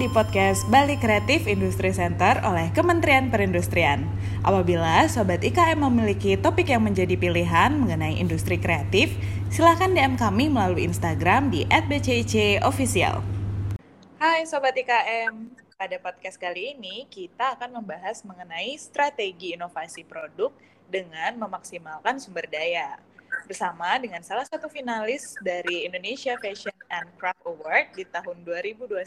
di podcast Bali Kreatif Industri Center oleh Kementerian Perindustrian. Apabila Sobat IKM memiliki topik yang menjadi pilihan mengenai industri kreatif, silahkan DM kami melalui Instagram di @bcic_official. Hai Sobat IKM, pada podcast kali ini kita akan membahas mengenai strategi inovasi produk dengan memaksimalkan sumber daya bersama dengan salah satu finalis dari Indonesia Fashion and Craft Award di tahun 2021.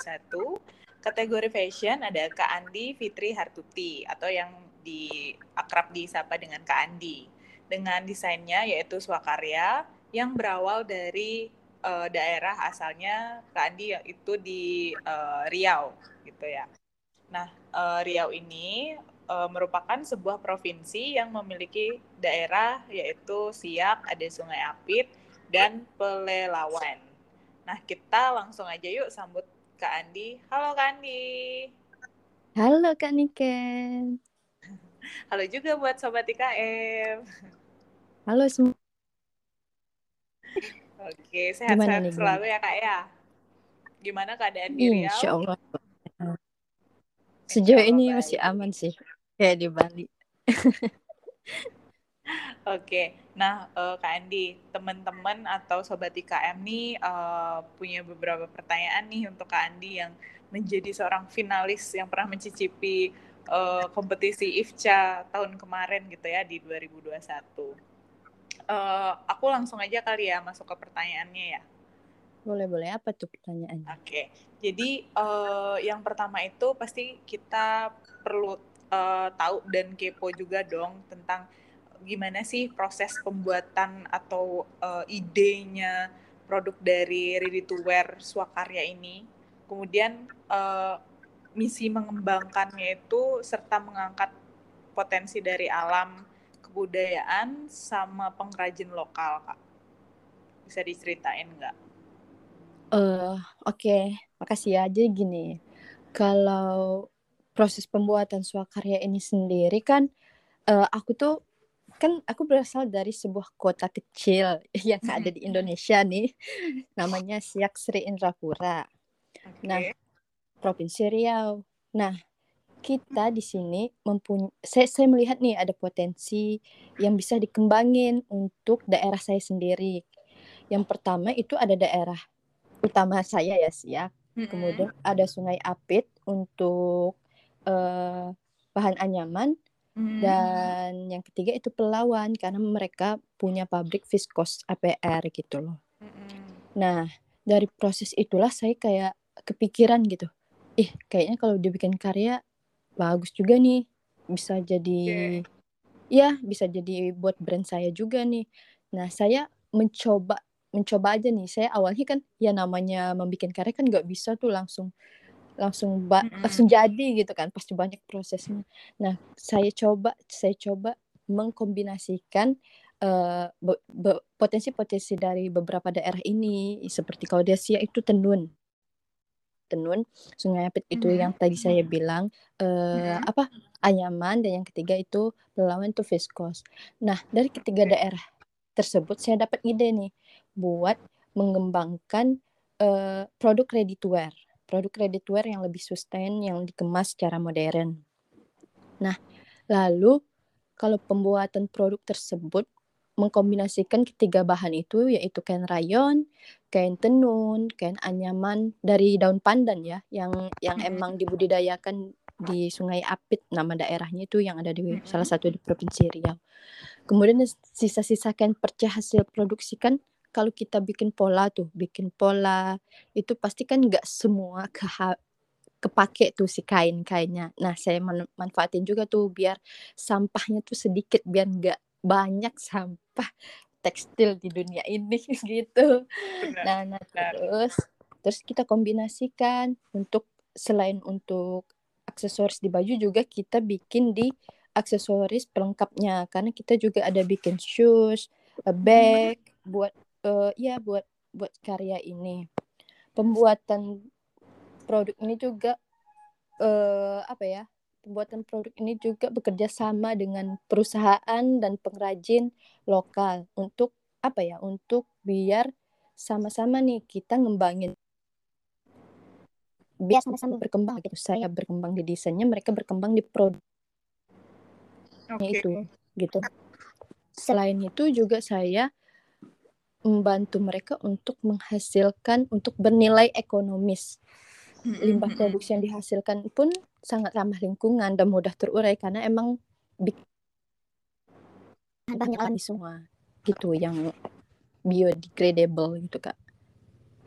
Kategori fashion ada Kak Andi Fitri Hartuti atau yang di akrab disapa dengan Kak Andi. Dengan desainnya yaitu swakarya yang berawal dari uh, daerah asalnya Kak Andi itu di uh, Riau gitu ya. Nah, uh, Riau ini uh, merupakan sebuah provinsi yang memiliki daerah yaitu Siak, ada Sungai Apit, dan Pelelawan. Nah, kita langsung aja yuk sambut Kak Andi. Halo Kak Andi. Halo Kak Niken. Halo juga buat Sobat IKM. Halo semua. Oke, sehat-sehat selalu ya Kak ya. Gimana keadaan di Riau? Insya Allah. Sejauh ini masih aman sih kayak di Bali. Oke, nah uh, Kak Andi, teman-teman atau sobat IKM nih uh, punya beberapa pertanyaan nih untuk Kak Andi yang menjadi seorang finalis yang pernah mencicipi uh, kompetisi IFCA tahun kemarin gitu ya di 2021. Uh, aku langsung aja kali ya masuk ke pertanyaannya ya. Boleh boleh apa tuh pertanyaannya? Oke, jadi uh, yang pertama itu pasti kita perlu uh, tahu dan kepo juga dong tentang gimana sih proses pembuatan atau uh, idenya produk dari ready to wear swakarya ini. Kemudian uh, misi mengembangkannya itu serta mengangkat potensi dari alam, kebudayaan sama pengrajin lokal, Kak. Bisa diceritain nggak? Uh, Oke, okay. makasih ya. Jadi gini, kalau proses pembuatan swakarya ini sendiri kan uh, aku tuh kan aku berasal dari sebuah kota kecil yang ada di Indonesia nih namanya Siak Sri Indrapura. Okay. Nah, Provinsi Riau. Nah, kita di sini mempunyai saya, saya melihat nih ada potensi yang bisa dikembangin untuk daerah saya sendiri. Yang pertama itu ada daerah utama saya ya Siak. Kemudian ada Sungai Apit untuk uh, bahan anyaman hmm. dan yang ketiga itu pelawan karena mereka punya pabrik viskos APR gitu loh. Hmm. Nah dari proses itulah saya kayak kepikiran gitu, ih kayaknya kalau dibikin karya bagus juga nih bisa jadi okay. ya bisa jadi buat brand saya juga nih. Nah saya mencoba mencoba aja nih saya awalnya kan ya namanya membuat karya kan nggak bisa tuh langsung langsung ba mm-hmm. langsung jadi gitu kan pasti banyak prosesnya nah saya coba saya coba mengkombinasikan uh, potensi-potensi dari beberapa daerah ini seperti kalau Desia itu tenun tenun sungai apit itu mm-hmm. yang tadi saya bilang uh, mm-hmm. apa anyaman dan yang ketiga itu pelawan itu viskos nah dari ketiga daerah tersebut saya dapat ide nih buat mengembangkan uh, produk ready to wear produk ready-to-wear yang lebih sustain, yang dikemas secara modern. Nah, lalu kalau pembuatan produk tersebut mengkombinasikan ketiga bahan itu yaitu kain rayon, kain tenun, kain anyaman dari daun pandan ya yang yang emang dibudidayakan di Sungai Apit nama daerahnya itu yang ada di salah satu di Provinsi Riau. Kemudian sisa-sisa kain perca hasil produksi kan kalau kita bikin pola tuh, bikin pola itu pasti kan nggak semua ke kepake tuh si kain-kainnya. Nah, saya manfaatin juga tuh biar sampahnya tuh sedikit biar nggak banyak sampah tekstil di dunia ini gitu. Nah, nah terus terus kita kombinasikan untuk selain untuk aksesoris di baju juga kita bikin di aksesoris pelengkapnya karena kita juga ada bikin shoes, a bag buat uh, ya buat buat karya ini. Pembuatan produk ini juga uh, apa ya pembuatan produk ini juga bekerja sama dengan perusahaan dan pengrajin lokal untuk apa ya untuk biar sama-sama nih kita ngembangin. Biar sama-sama. berkembang gitu saya berkembang di desainnya mereka berkembang di produk. Oke. itu gitu. Selain itu juga saya membantu mereka untuk menghasilkan untuk bernilai ekonomis. Limbah produksi yang dihasilkan pun sangat ramah lingkungan dan mudah terurai karena emang bik- bahannya alami semua gitu yang biodegradable gitu kak.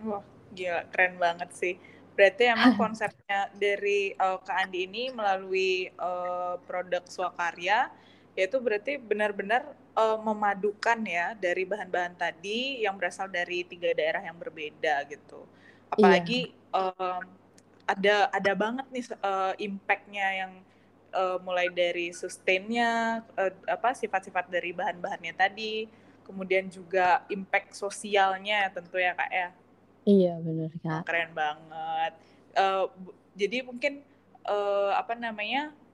Wah, gila, keren banget sih. Berarti emang konsepnya dari uh, Kak Andi ini melalui uh, produk swakarya, yaitu berarti benar-benar uh, memadukan ya dari bahan-bahan tadi yang berasal dari tiga daerah yang berbeda gitu. Apalagi um, ada ada banget nih uh, impact-nya yang uh, mulai dari sustainnya, uh, apa sifat-sifat dari bahan-bahannya tadi, kemudian juga impact sosialnya tentu ya kak ya. iya benar kak Keren banget. Uh, jadi mungkin uh, apa namanya uh,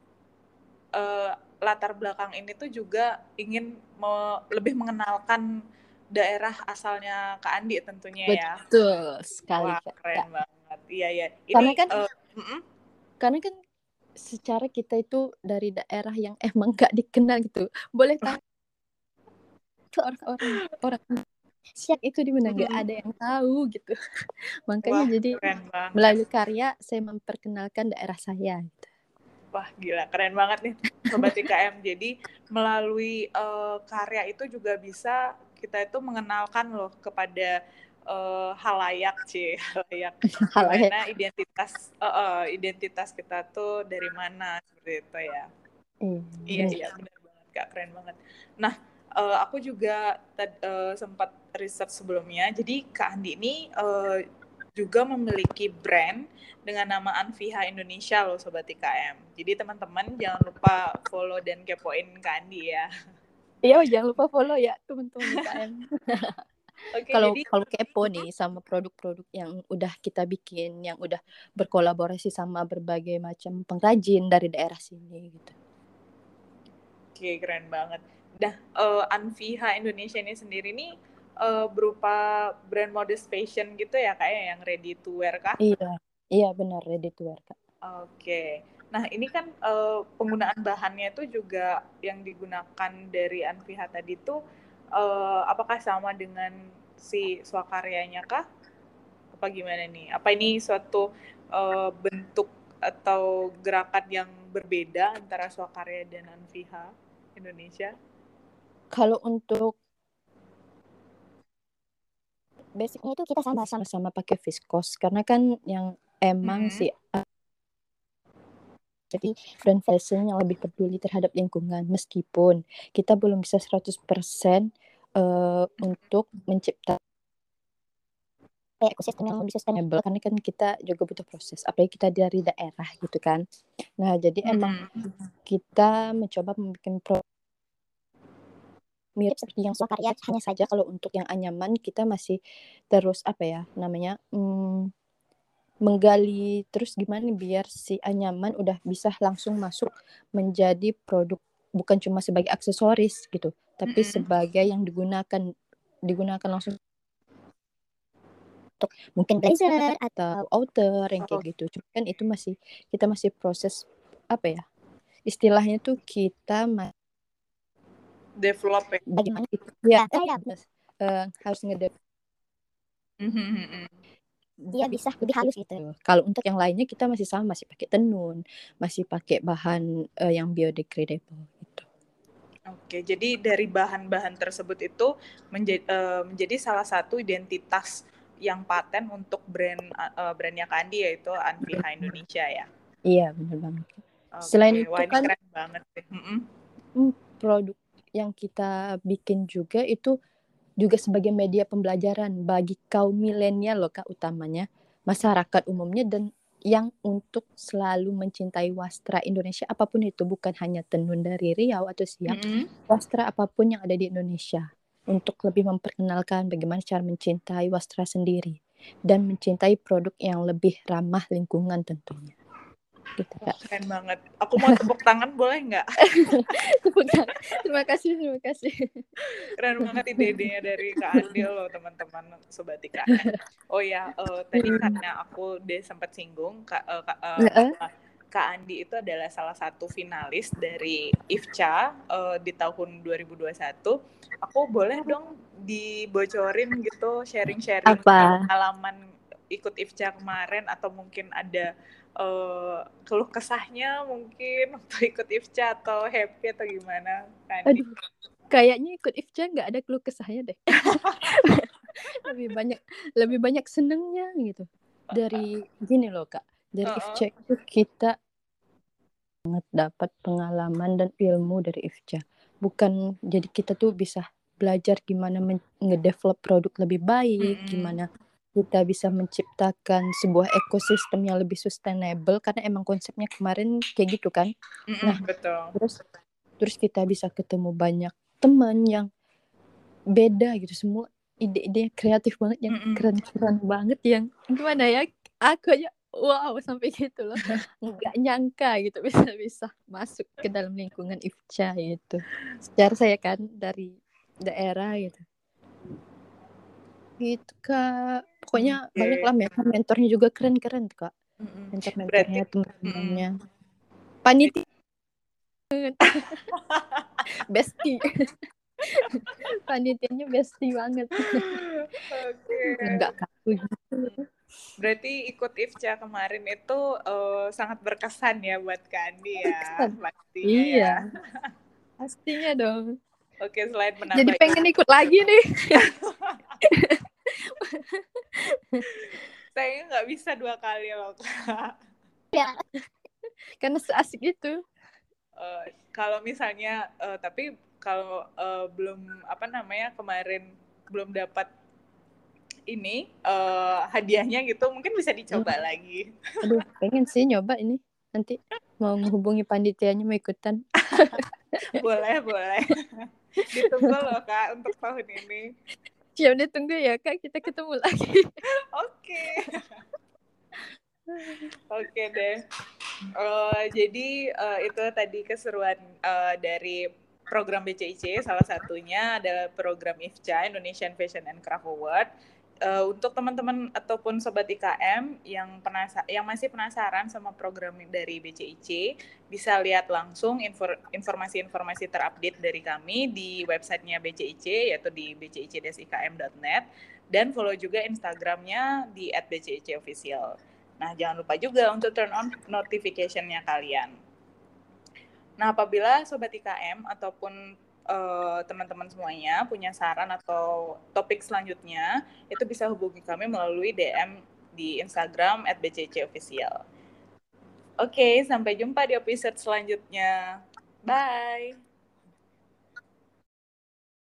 latar belakang ini tuh juga ingin me- lebih mengenalkan daerah asalnya Kak Andi tentunya ya. betul sekali Wah kak keren banget. Iya ya. Ini Karena kan- uh, mm-mm. karena kan secara kita itu dari daerah yang emang gak dikenal gitu boleh tahu orang-orang orang siap itu di mana nggak ada yang tahu gitu makanya Wah, jadi keren melalui karya saya memperkenalkan daerah saya gitu. Wah gila keren banget nih sobat IKM. Jadi melalui uh, karya itu juga bisa kita itu mengenalkan loh kepada uh, halayak cie halayak Halayak. gimana identitas uh, uh, identitas kita tuh dari mana seperti itu ya. Iya benar. iya benar banget kak keren banget. Nah eh, aku juga eh, sempat riset sebelumnya. Jadi Kak Andi ini eh, juga memiliki brand dengan nama Anviha Indonesia loh sobat IKM. Jadi teman-teman jangan lupa follow dan kepoin Kak Andi ya. Iya jangan lupa follow ya teman-teman UKM. Oke Kalau jadi kalau kepo nih sama produk-produk yang udah kita bikin, yang udah berkolaborasi sama berbagai macam pengrajin dari daerah sini gitu. oke keren banget. Nah eh, Anviha Indonesia ini sendiri nih eh, berupa brand modest fashion gitu ya kayak yang ready to wear kah? Iya, iya benar ready to wear kak. Oke. Nah, ini kan eh, penggunaan bahannya itu juga yang digunakan dari Anviha tadi itu eh, apakah sama dengan si swakaryanya kah? Apa gimana nih? Apa ini suatu eh, bentuk atau gerakan yang berbeda antara swakarya dan Anviha Indonesia? Kalau untuk basicnya itu kita sama sama pakai viscose karena kan yang emang Mhm. si jadi brand fashion yang lebih peduli terhadap lingkungan. Meskipun kita belum bisa 100% eh, untuk mencipta ekosistem yang lebih sustainable. Karena kan kita juga butuh proses. Apalagi kita dari daerah gitu kan. Nah jadi emang Mhm. kita mencoba membuat mirip seperti yang swakarya hanya saja kalau untuk yang anyaman kita masih terus apa ya namanya hmm, menggali terus gimana biar si anyaman udah bisa langsung masuk menjadi produk bukan cuma sebagai aksesoris gitu tapi Mm-mm. sebagai yang digunakan digunakan langsung untuk mungkin blazer atau outer yang kayak gitu Cuma kan itu masih kita masih proses apa ya istilahnya tuh kita ma- Develop ya. bagaimana itu ya, eh, harus ngede Mhm. dia bisa lebih halus gitu. Kalau untuk yang lainnya kita masih sama masih pakai tenun, masih pakai bahan eh, yang biodegradable gitu. Oke, jadi dari bahan-bahan tersebut itu menjadi menjadi salah satu identitas yang paten untuk brand eh, brandnya Kandi yaitu Anviha Indonesia ya. Iya benar banget. Oke, Selain itu wah kan- keren banget sih. Mm-mm. Produk yang kita bikin juga itu juga sebagai media pembelajaran bagi kaum milenial loh kak utamanya masyarakat umumnya dan yang untuk selalu mencintai wastra Indonesia apa pun itu bukan hanya tenun dari Riau atau Siak Mm-mm. wastra apa pun yang ada di Indonesia untuk lebih memperkenalkan bagaimana cara mencintai wastra sendiri dan mencintai produk yang lebih ramah lingkungan tentunya. Gitu kak. keren banget. Aku mau tepuk tangan boleh nggak? Tepuk tangan, terima kasih, terima kasih. Keren banget ide-idenya dari Kak Andi loh, teman-teman Sobat IKM. Oh ya, uh, tadi hmm. karena aku udah sempat singgung, Kak, uh, Kak, uh, Kak Andi itu adalah salah satu finalis dari IFCA uh, di tahun 2021. Aku boleh dong dibocorin gitu, sharing-sharing pengalaman ikut IFCA kemarin atau mungkin ada uh, keluh kesahnya mungkin untuk ikut IFCA atau happy atau gimana kan? Aduh, kayaknya ikut IFCA nggak ada keluh kesahnya deh. lebih banyak lebih banyak senengnya gitu. Dari gini loh kak, dari uh -uh. IFCA itu kita sangat dapat pengalaman dan ilmu dari IFCA. Bukan jadi kita tuh bisa belajar gimana ngedevelop produk lebih baik, -hmm. gimana kita bisa menciptakan sebuah ekosistem yang lebih sustainable karena emang konsepnya kemarin kayak gitu kan. Mm-hmm, nah, betul. Terus terus kita bisa ketemu banyak teman yang beda gitu. Semua ide-ide kreatif banget yang keren-keren banget yang gimana ya aku aja wow sampai gitu loh. Nggak nyangka gitu bisa bisa masuk ke dalam lingkungan IFCA gitu. Secara saya kan dari daerah gitu. Gitu kak pokoknya okay. banyak lah mentor mentornya juga keren keren kak mentor mentornya teman-temannya mm. panitia bestie panitianya bestie banget okay. enggak kaku gitu Berarti ikut IFCA kemarin itu uh, sangat berkesan ya buat Kandi ya, pastinya ya. iya. ya. Pastinya dong. Oke, selain menambah. Jadi pengen ikut lagi nih. saya nggak bisa dua kali loh kak. Ya. Karena seasik itu uh, kalau misalnya uh, tapi kalau uh, belum apa namanya kemarin belum dapat ini uh, hadiahnya gitu mungkin bisa dicoba hmm. lagi. Aduh pengen sih nyoba ini. Nanti mau menghubungi panitianya mau ikutan. Boleh boleh. Ditunggu loh kak untuk tahun ini Siap deh tunggu ya kak kita ketemu lagi. Oke. Oke deh. Uh, jadi uh, itu tadi keseruan uh, dari program BCIC salah satunya adalah program IFCA Indonesian Fashion and Craft Award uh, untuk teman-teman ataupun sobat IKM yang penasa yang masih penasaran sama program dari BCIC bisa lihat langsung informasi-informasi terupdate dari kami di websitenya BCIC yaitu di bcic-ikm.net dan follow juga Instagramnya di @bcicofficial. Nah jangan lupa juga untuk turn on notificationnya kalian. Nah apabila sobat IKM ataupun uh, teman-teman semuanya punya saran atau topik selanjutnya, itu bisa hubungi kami melalui DM di Instagram @bccofficial. Oke, sampai jumpa di episode selanjutnya. Bye.